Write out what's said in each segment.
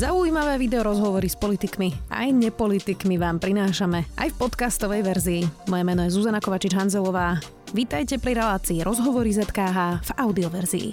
Zaujímavé video rozhovory s politikmi aj nepolitikmi vám prinášame aj v podcastovej verzii. Moje meno je Zuzana Kovačič-Hanzelová. Vítajte pri relácii Rozhovory ZKH v audioverzii.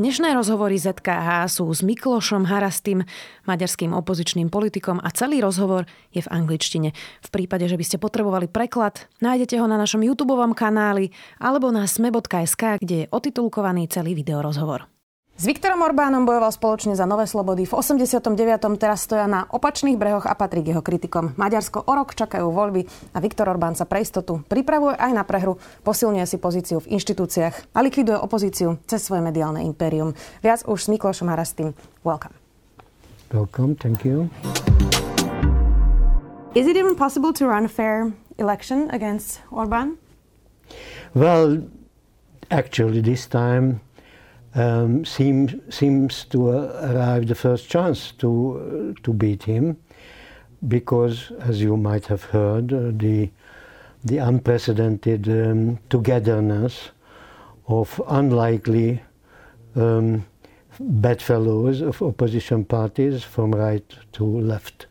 Dnešné rozhovory ZKH sú s Miklošom Harastým, maďarským opozičným politikom a celý rozhovor je v angličtine. V prípade, že by ste potrebovali preklad, nájdete ho na našom YouTube kanáli alebo na sme.sk, kde je otitulkovaný celý videorozhovor. S Viktorom Orbánom bojoval spoločne za nové slobody. V 89. teraz stoja na opačných brehoch a patrí k jeho kritikom. Maďarsko o rok čakajú voľby a Viktor Orbán sa pre istotu pripravuje aj na prehru, posilňuje si pozíciu v inštitúciách a likviduje opozíciu cez svoje mediálne impérium. Viac už s Miklošom Harastým. Welcome. Welcome, thank you. Is it even possible to run a fair election against Orbán? Well, actually this time um, seems seems to arrive the first chance to to beat him, because as you might have heard, uh, the the unprecedented um, togetherness of unlikely um, bedfellows of opposition parties from right to left,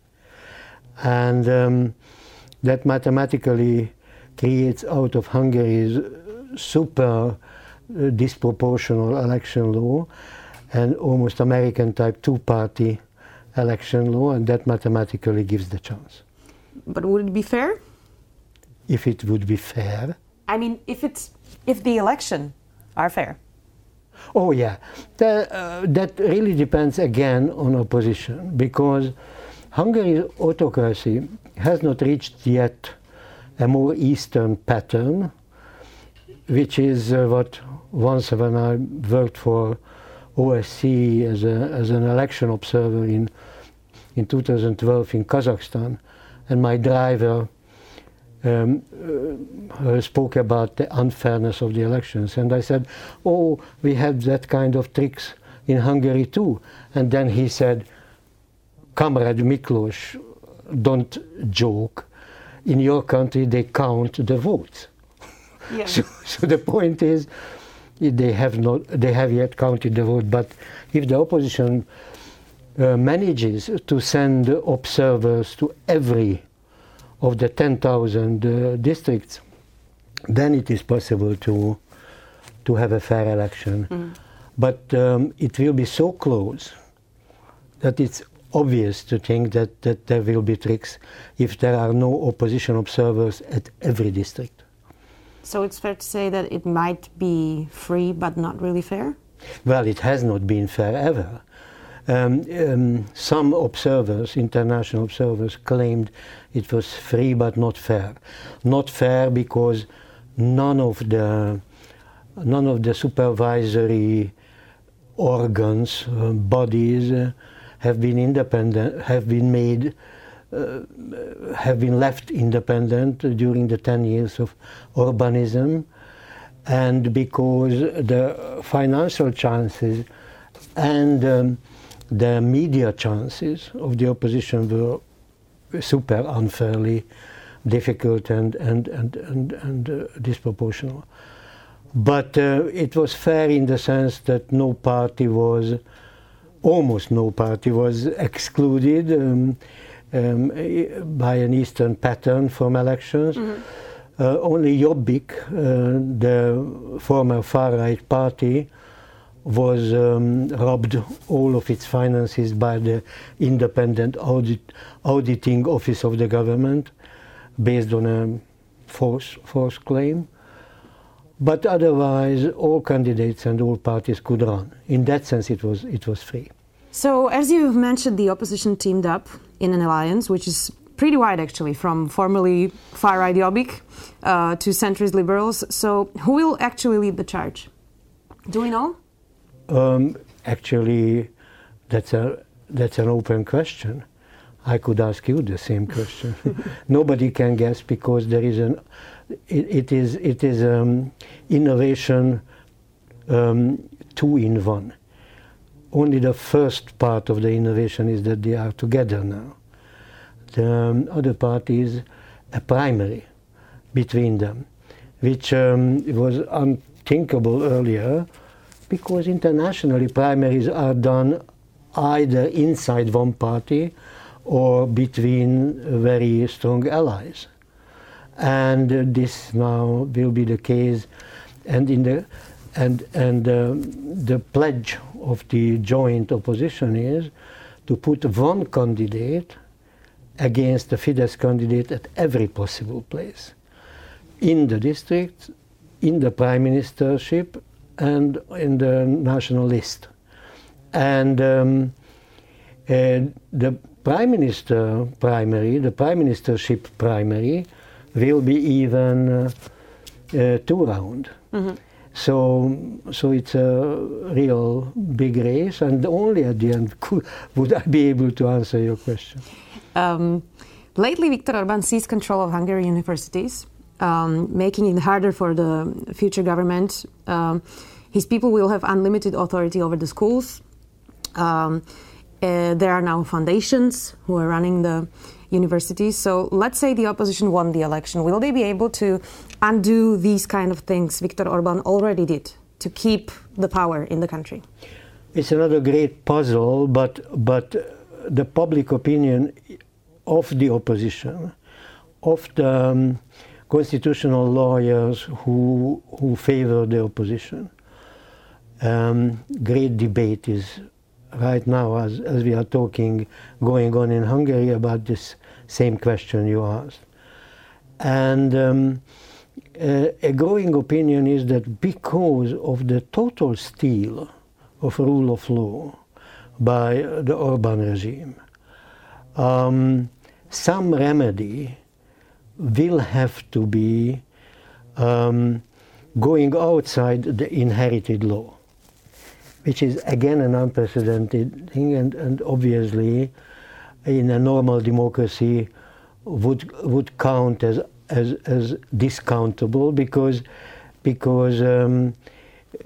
and um, that mathematically creates out of Hungary's super disproportional election law and almost American type two party election law, and that mathematically gives the chance. But would it be fair? If it would be fair. I mean, if it's if the election are fair. Oh yeah, the, uh, that really depends again on opposition because Hungary's autocracy has not reached yet a more Eastern pattern, which is uh, what once when I worked for OSCE as, a, as an election observer in, in 2012 in Kazakhstan, and my driver um, uh, spoke about the unfairness of the elections. And I said, Oh, we have that kind of tricks in Hungary too. And then he said, Comrade Miklos, don't joke. In your country, they count the votes. Yeah. So, so the point is, they have not they have yet counted the vote but if the opposition uh, manages to send observers to every of the 10,000 uh, districts then it is possible to to have a fair election mm. but um, it will be so close that it's obvious to think that, that there will be tricks if there are no opposition observers at every district so it's fair to say that it might be free but not really fair? Well, it has not been fair ever. Um, um, some observers, international observers, claimed it was free but not fair. Not fair because none of the none of the supervisory organs, uh, bodies, uh, have been independent, have been made have been left independent during the 10 years of Orbanism and because the financial chances and um, the media chances of the opposition were super unfairly difficult and, and, and, and, and uh, disproportional. But uh, it was fair in the sense that no party was, almost no party was excluded. Um, um, by an Eastern pattern from elections. Mm-hmm. Uh, only Jobbik, uh, the former far-right party, was um, robbed all of its finances by the independent audit, auditing office of the government based on a false, false claim. But otherwise, all candidates and all parties could run. In that sense, it was, it was free. So, as you have mentioned, the opposition teamed up in an alliance, which is pretty wide actually, from formerly far right Jobbik uh, to centrist liberals. So, who will actually lead the charge? Do we know? Um, actually, that's a that's an open question. I could ask you the same question. Nobody can guess because there is an it, it is it is um, innovation um, two in one only the first part of the innovation is that they are together now. The um, other part is a primary between them, which um, was unthinkable earlier because internationally primaries are done either inside one party or between very strong allies. And uh, this now will be the case. And in the and and uh, the pledge of the joint opposition is to put one candidate against the Fidesz candidate at every possible place, in the district, in the prime ministership, and in the national list. And um, uh, the prime minister primary, the prime ministership primary, will be even uh, uh, two round. Mm-hmm. So, so it's a real big race, and only at the end could, would I be able to answer your question. Um, lately, Viktor Orban seized control of Hungarian universities, um, making it harder for the future government. Um, his people will have unlimited authority over the schools. Uh, there are now foundations who are running the universities. So let's say the opposition won the election. Will they be able to undo these kind of things Viktor Orban already did to keep the power in the country? It's another great puzzle, but but the public opinion of the opposition, of the um, constitutional lawyers who who favor the opposition. Um, great debate is right now, as, as we are talking, going on in Hungary about this same question you asked. And um, uh, a growing opinion is that because of the total steal of rule of law by the Orban regime, um, some remedy will have to be um, going outside the inherited law which is again an unprecedented thing, and, and obviously in a normal democracy would would count as as, as discountable because because um,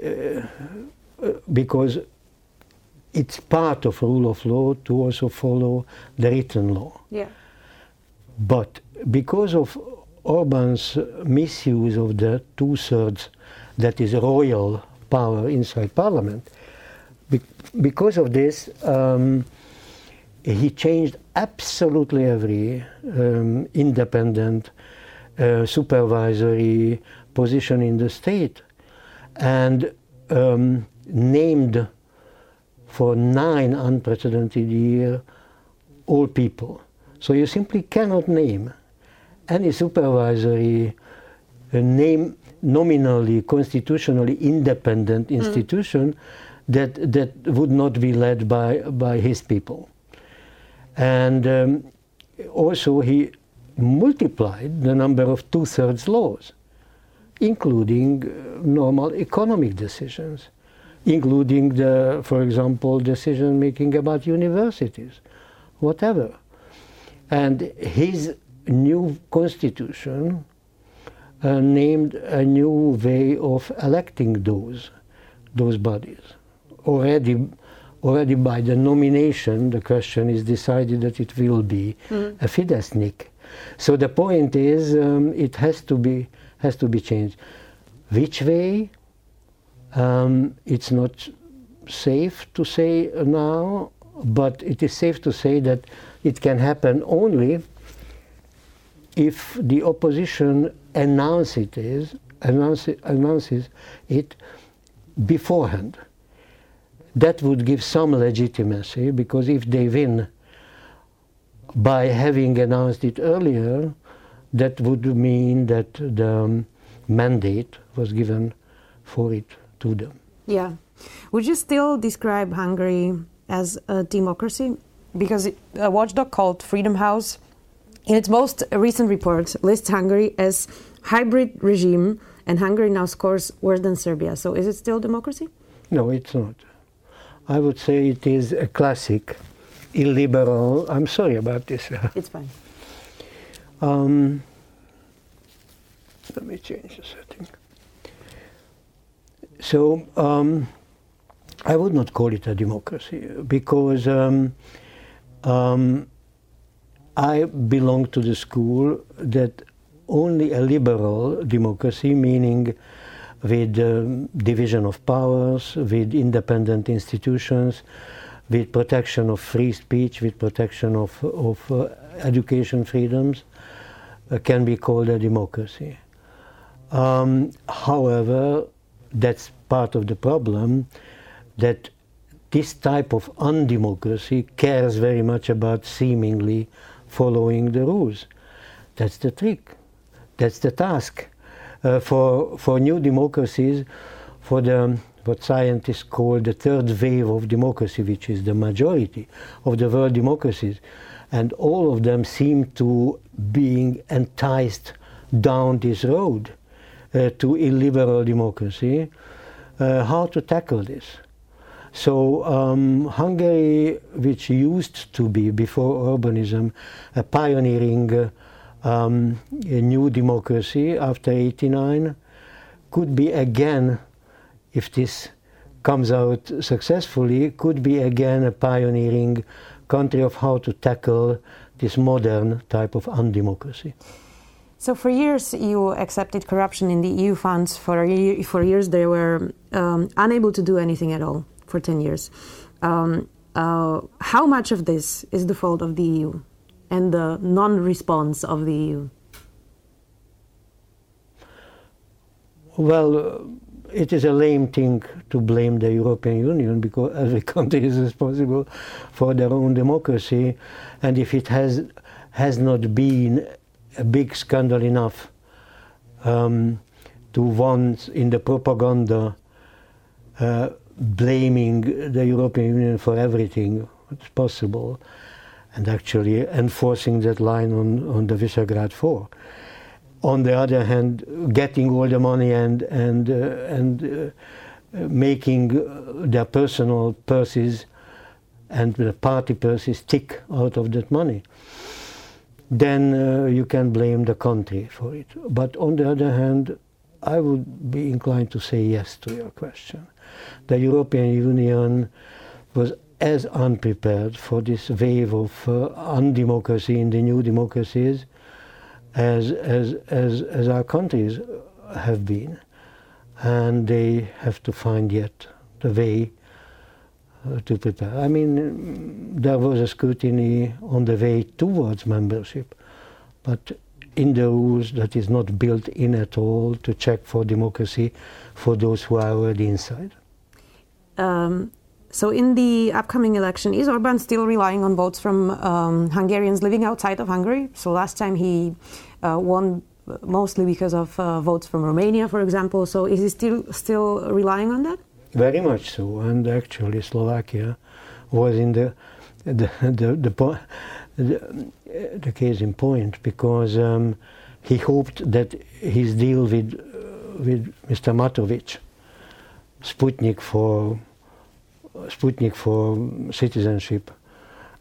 uh, because it's part of rule of law to also follow the written law. Yeah. But because of Orban's misuse of the two thirds that is royal power inside parliament, be- because of this, um, he changed absolutely every um, independent uh, supervisory position in the state and um, named for nine unprecedented years all people. So you simply cannot name any supervisory uh, name nominally constitutionally independent mm. institution mm that, that would not be led by, by his people. And um, also, he multiplied the number of two thirds laws, including uh, normal economic decisions, including, the, for example, decision making about universities, whatever. And his new constitution uh, named a new way of electing those, those bodies already already by the nomination, the question is decided that it will be mm-hmm. a Fidesznik. So the point is, um, it has to be has to be changed. Which way? Um, it's not safe to say now, but it is safe to say that it can happen only if the opposition announces it is announces, announces it beforehand that would give some legitimacy because if they win by having announced it earlier, that would mean that the mandate was given for it to them. Yeah. Would you still describe Hungary as a democracy? Because a uh, watchdog called Freedom House, in its most recent report, lists Hungary as hybrid regime, and Hungary now scores worse than Serbia. So is it still democracy? No, it's not. I would say it is a classic illiberal. I'm sorry about this. It's fine. Um, let me change the setting. So um, I would not call it a democracy because um, um, I belong to the school that only a liberal democracy, meaning with um, division of powers, with independent institutions, with protection of free speech, with protection of, of uh, education freedoms, uh, can be called a democracy. Um, however, that's part of the problem that this type of undemocracy cares very much about seemingly following the rules. That's the trick. That's the task. Uh, for, for new democracies, for the what scientists call the third wave of democracy, which is the majority of the world democracies, and all of them seem to being enticed down this road uh, to illiberal democracy. Uh, how to tackle this? So um, Hungary, which used to be before Orbanism a pioneering uh, um, a new democracy after 89, could be again, if this comes out successfully, could be again a pioneering country of how to tackle this modern type of undemocracy. So for years you accepted corruption in the EU funds. For for years they were um, unable to do anything at all for ten years. Um, uh, how much of this is the fault of the EU and the non-response of the EU? Well. Uh, it is a lame thing to blame the European Union because every country is responsible for their own democracy, and if it has has not been a big scandal enough um, to want in the propaganda uh, blaming the European Union for everything that's possible, and actually enforcing that line on, on the Visegrad Four on the other hand, getting all the money and and uh, and uh, making their personal purses and the party purses tick out of that money, then uh, you can blame the country for it. But on the other hand, I would be inclined to say yes to your question. The European Union was as unprepared for this wave of uh, undemocracy in the new democracies as, as, as, as our countries have been. And they have to find yet the way uh, to prepare. I mean, there was a scrutiny on the way towards membership, but in the rules that is not built in at all to check for democracy for those who are already inside. Um, so, in the upcoming election, is Orban still relying on votes from um, Hungarians living outside of Hungary? So, last time he uh, won mostly because of uh, votes from Romania, for example. So, is he still still relying on that? Very much so, and actually, Slovakia was in the the the, the, the, the case in point because um, he hoped that his deal with with Mr. Matovic, Sputnik for Sputnik for citizenship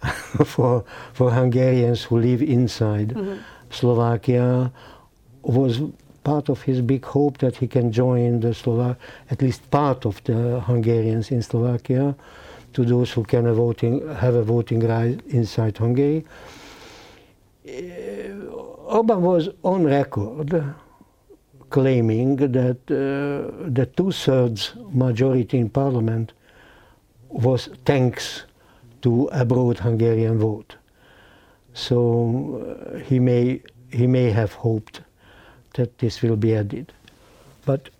for, for Hungarians who live inside mm-hmm. Slovakia was part of his big hope that he can join the Slovak, at least part of the Hungarians in Slovakia, to those who can a voting, have a voting right inside Hungary. Uh, Orban was on record claiming that uh, the two-thirds majority in parliament was thanks to a broad Hungarian vote. So uh, he may he may have hoped that this will be added, but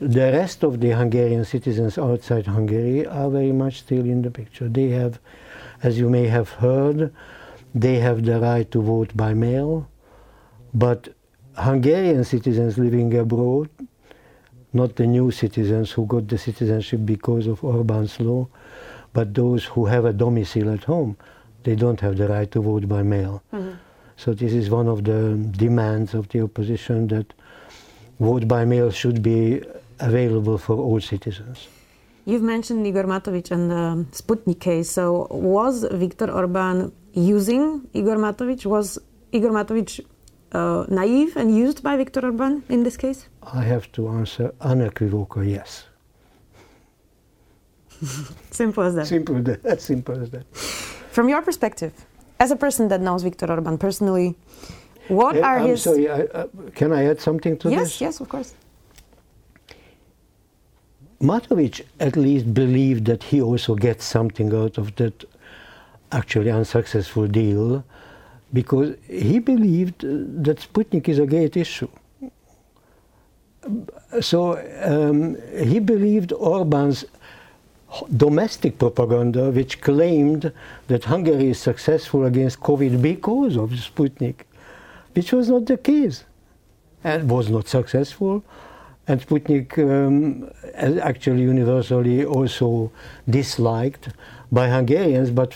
the rest of the Hungarian citizens outside Hungary are very much still in the picture. They have, as you may have heard, they have the right to vote by mail, but Hungarian citizens living abroad not the new citizens who got the citizenship because of Orban's law, but those who have a domicile at home. They don't have the right to vote by mail. Mm-hmm. So this is one of the demands of the opposition that vote by mail should be available for all citizens. You've mentioned Igor Matovic and the Sputnik case. So was Viktor Orban using Igor Matovic? Was Igor Matovic uh, naive and used by Viktor Orban in this case? I have to answer unequivocal yes. simple as that. Simple as that. Simple as that. From your perspective, as a person that knows Viktor Orban personally, what uh, are I'm his? Sorry, I, uh, can I add something to yes, this? Yes, yes, of course. Matovic at least believed that he also gets something out of that actually unsuccessful deal because he believed that Sputnik is a great issue. So um, he believed Orban's domestic propaganda, which claimed that Hungary is successful against COVID because of Sputnik, which was not the case and was not successful. And Sputnik um, actually universally also disliked by Hungarians, but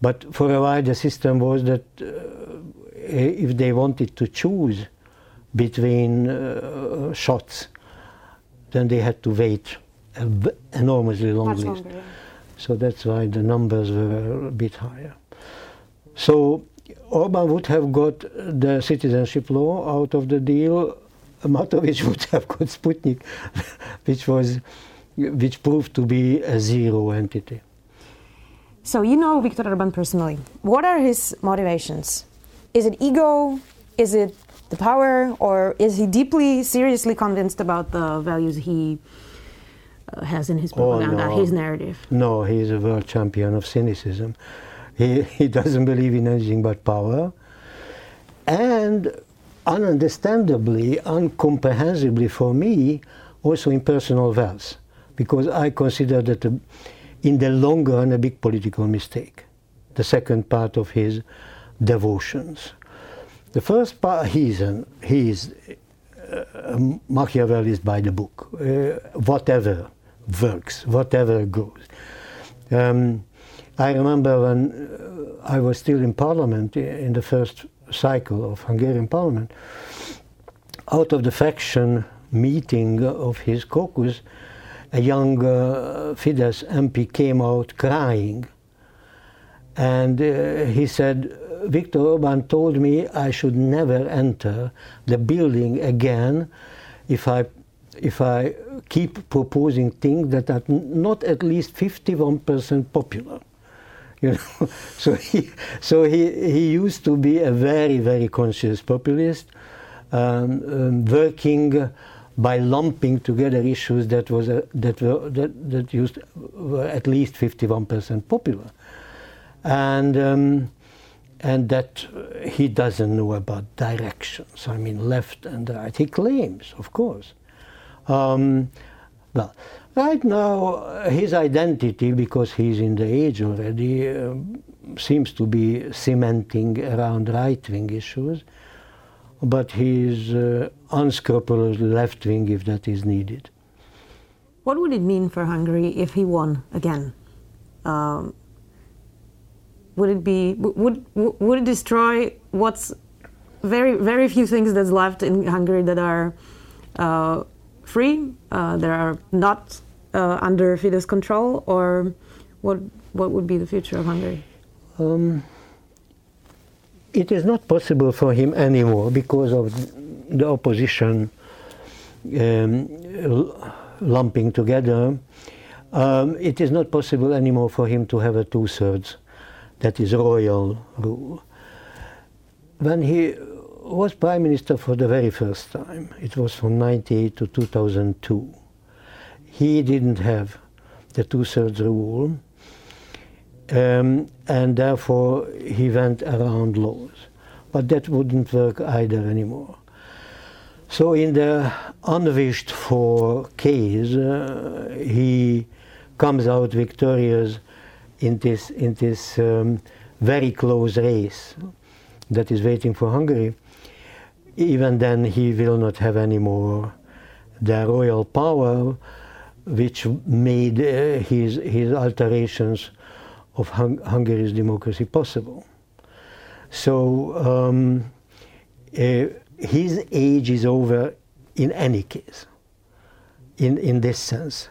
but for a while, the system was that uh, if they wanted to choose between uh, shots, then they had to wait an enormously long list. Longer, yeah. So that's why the numbers were a bit higher. So Orban would have got the citizenship law out of the deal. Matovic would have got Sputnik, which was, which proved to be a zero entity. So you know Viktor Orban personally. What are his motivations? Is it ego? Is it the power? Or is he deeply, seriously convinced about the values he uh, has in his propaganda, oh, no. his narrative? No, he's a world champion of cynicism. He, he doesn't believe in anything but power. And ununderstandably, uncomprehensibly for me, also in personal wealth. Because I consider that the, in the long run a big political mistake. The second part of his devotions. The first part, he's, an, he's uh, Machiavellist by the book, uh, whatever works, whatever goes. Um, I remember when uh, I was still in parliament in the first cycle of Hungarian parliament, out of the faction meeting of his caucus, a young uh, Fidesz MP came out crying. And uh, he said, Viktor Orban told me I should never enter the building again if I, if I keep proposing things that are not at least 51% popular. You know? so he, so he, he used to be a very, very conscious populist, um, um, working by lumping together issues that was a, that were that, that used were at least 51% popular, and um, and that he doesn't know about directions. I mean, left and right. He claims, of course. Um, well, right now his identity, because he's in the age already, uh, seems to be cementing around right-wing issues but he is uh, unscrupulous left wing if that is needed. What would it mean for Hungary if he won again? Um, would it be would would it destroy what's very very few things that's left in Hungary that are uh, free, uh, that are not uh, under Fidesz control, or what what would be the future of Hungary? Um, it is not possible for him anymore because of the opposition um, lumping together. Um, it is not possible anymore for him to have a two thirds, that is royal rule. When he was prime minister for the very first time, it was from 98 to 2002, he didn't have the two thirds rule um, and therefore he went around laws. But that wouldn't work either anymore. So in the unwished for case, uh, he comes out victorious in this, in this um, very close race that is waiting for Hungary. Even then he will not have any more the royal power which made uh, his, his alterations of hung Hungary's democracy possible. So um, uh, his age is over in any case, in, in this sense.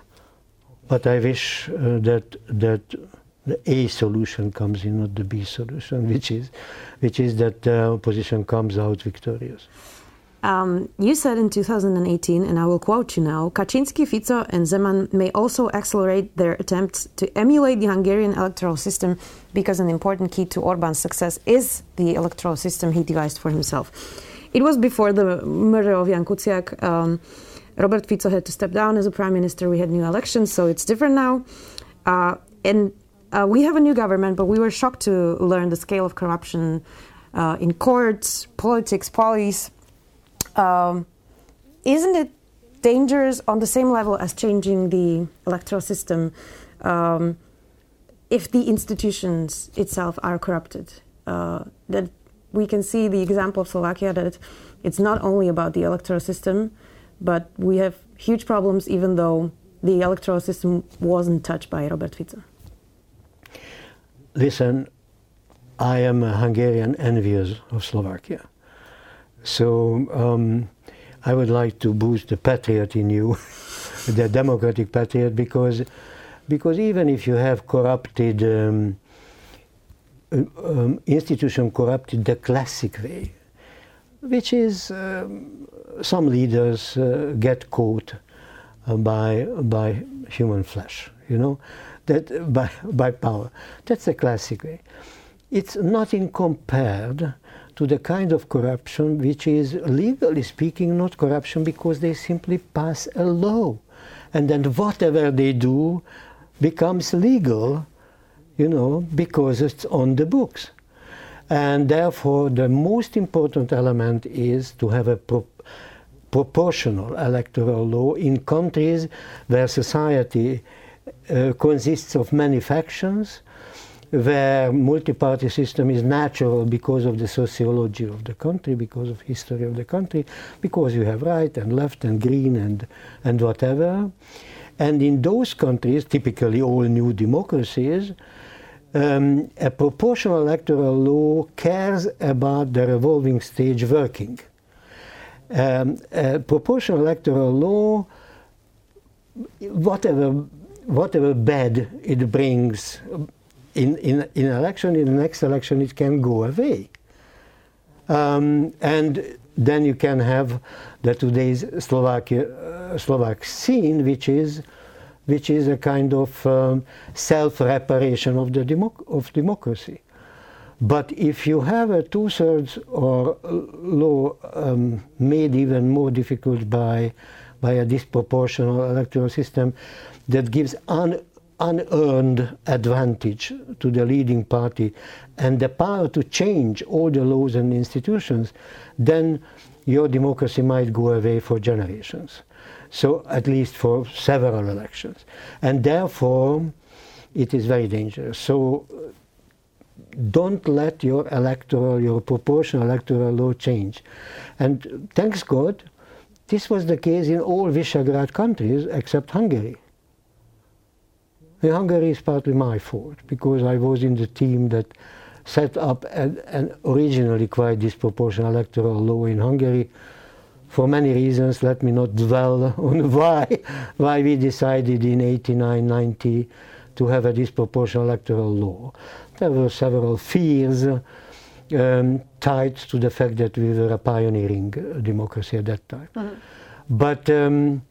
But I wish uh, that, that the A solution comes in, not the B solution, which is, which is that the opposition comes out victorious. Um, you said in 2018, and I will quote you now Kaczynski, Fico, and Zeman may also accelerate their attempts to emulate the Hungarian electoral system because an important key to Orban's success is the electoral system he devised for himself. It was before the murder of Jan Kuciak. Um, Robert Fico had to step down as a prime minister. We had new elections, so it's different now. Uh, and uh, we have a new government, but we were shocked to learn the scale of corruption uh, in courts, politics, police. Um, isn't it dangerous on the same level as changing the electoral system um, if the institutions itself are corrupted? Uh, that we can see the example of Slovakia that it's not only about the electoral system, but we have huge problems even though the electoral system wasn't touched by Robert Fico. Listen, I am a Hungarian envious of Slovakia. So um, I would like to boost the patriot in you, the democratic patriot, because, because even if you have corrupted um, um, institution corrupted the classic way, which is um, some leaders uh, get caught uh, by by human flesh, you know, that by by power. That's the classic way. It's nothing compared to the kind of corruption which is legally speaking not corruption because they simply pass a law, and then whatever they do becomes legal you know, because it's on the books. And therefore, the most important element is to have a pro proportional electoral law in countries where society uh, consists of many factions, where multi-party system is natural because of the sociology of the country, because of history of the country, because you have right and left and green and, and whatever. And in those countries, typically all new democracies, um, a proportional electoral law cares about the revolving stage working. Um, a proportional electoral law, whatever, whatever bad it brings in, in, in election, in the next election it can go away. Um, and then you can have the today's Slovakia, uh, Slovak scene, which is which is a kind of um, self-reparation of the democ of democracy. But if you have a two-thirds or law um, made even more difficult by by a disproportional electoral system that gives un, unearned advantage to the leading party and the power to change all the laws and institutions, then your democracy might go away for generations so at least for several elections. And therefore, it is very dangerous. So don't let your electoral, your proportional electoral law change. And thanks God, this was the case in all Visegrad countries except Hungary. And Hungary is partly my fault because I was in the team that set up an, an originally quite disproportionate electoral law in Hungary for many reasons, let me not dwell on why, why we decided in 89, 90 to have a disproportional electoral law. There were several fears um, tied to the fact that we were a pioneering democracy at that time. Mm -hmm. But um,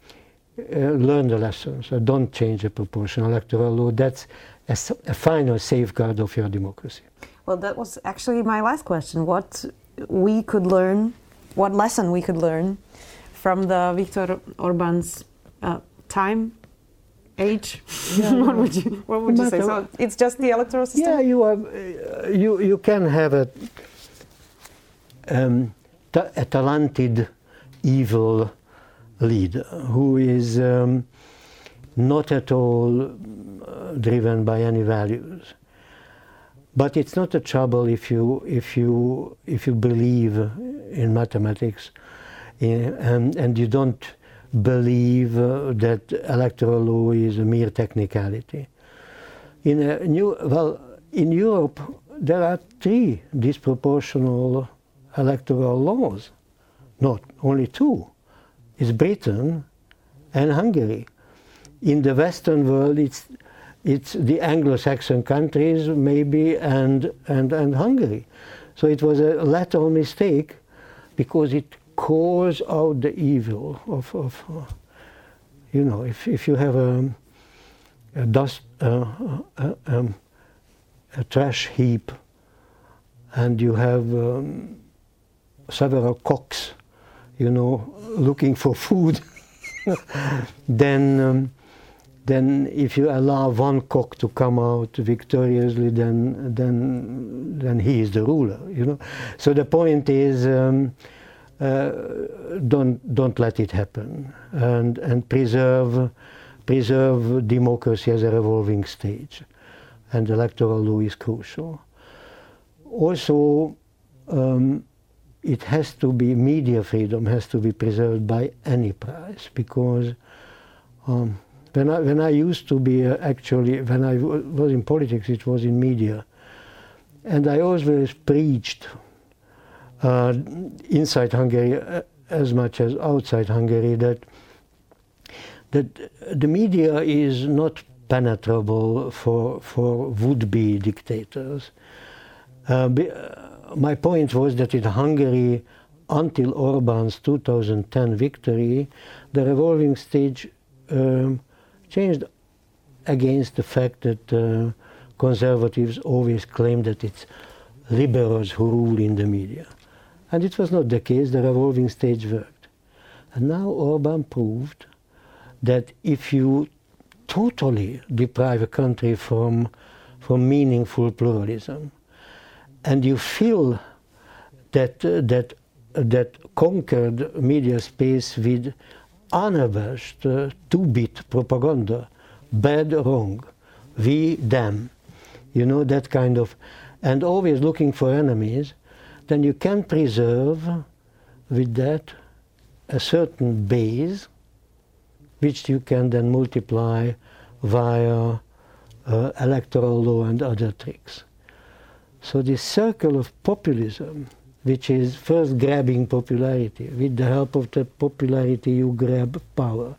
learn the lessons. So don't change the proportional electoral law. That's a, a final safeguard of your democracy. Well, that was actually my last question. What we could learn what lesson we could learn from the Viktor Orban's uh, time, age. Yeah. what would you What would you say? So it's just the electoral system. Yeah, you are. Uh, you you can have a um, a talented evil leader who is um, not at all uh, driven by any values. But it's not a trouble if you if you if you believe in mathematics, in, and and you don't believe uh, that electoral law is a mere technicality. In a new well in Europe there are three disproportional electoral laws, not only two. It's Britain and Hungary. In the Western world, it's it's the Anglo-Saxon countries maybe and, and, and Hungary. So it was a lateral mistake because it calls out the evil of, of you know, if, if you have a, a dust, uh, a, um, a, trash heap and you have um, several cocks, you know, looking for food. then um, then if you allow one cock to come out victoriously, then then then he is the ruler. You know. So the point is, um, uh, don't don't let it happen, and and preserve preserve democracy as a revolving stage, and electoral law is crucial. Also. Um, it has to be media freedom has to be preserved by any price because um, when I, when I used to be uh, actually, when I was in politics, it was in media. And I always preached uh, inside Hungary uh, as much as outside Hungary that, that the media is not penetrable for, for would-be dictators. Uh, be, uh, my point was that in Hungary, until Orban's 2010 victory, the revolving stage um, changed against the fact that uh, conservatives always claim that it's liberals who rule in the media. And it was not the case, the revolving stage worked. And now Orban proved that if you totally deprive a country from, from meaningful pluralism, and you fill that, uh, that, uh, that conquered media space with unabashed uh, two-bit propaganda, bad, wrong, we, them, you know, that kind of, and always looking for enemies, then you can preserve with that a certain base which you can then multiply via uh, electoral law and other tricks. So this circle of populism which is first grabbing popularity. With the help of that popularity, you grab power.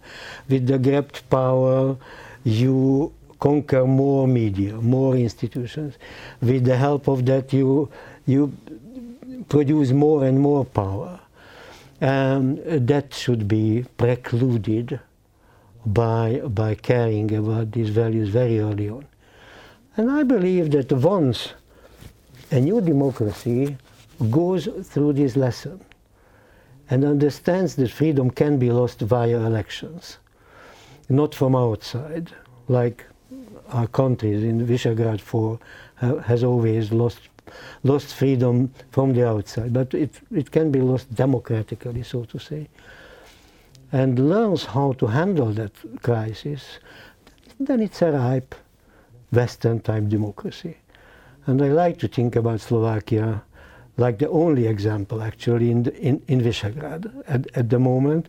With the grabbed power, you conquer more media, more institutions. With the help of that, you, you produce more and more power. And that should be precluded by, by caring about these values very early on. And I believe that once a new democracy goes through this lesson and understands that freedom can be lost via elections, not from outside, like our countries in Visegrad 4 uh, has always lost lost freedom from the outside, but it, it can be lost democratically, so to say, and learns how to handle that crisis, then it's a ripe Western type democracy. And I like to think about Slovakia like the only example actually in, the, in, in Visegrad at, at the moment,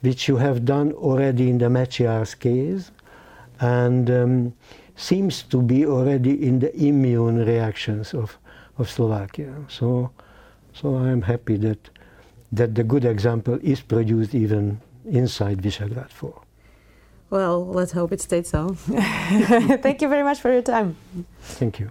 which you have done already in the Mečiar's case, and um, seems to be already in the immune reactions of, of Slovakia. So, so I'm happy that, that the good example is produced even inside Visegrad 4. Well, let's hope it stays so. Thank you very much for your time. Thank you.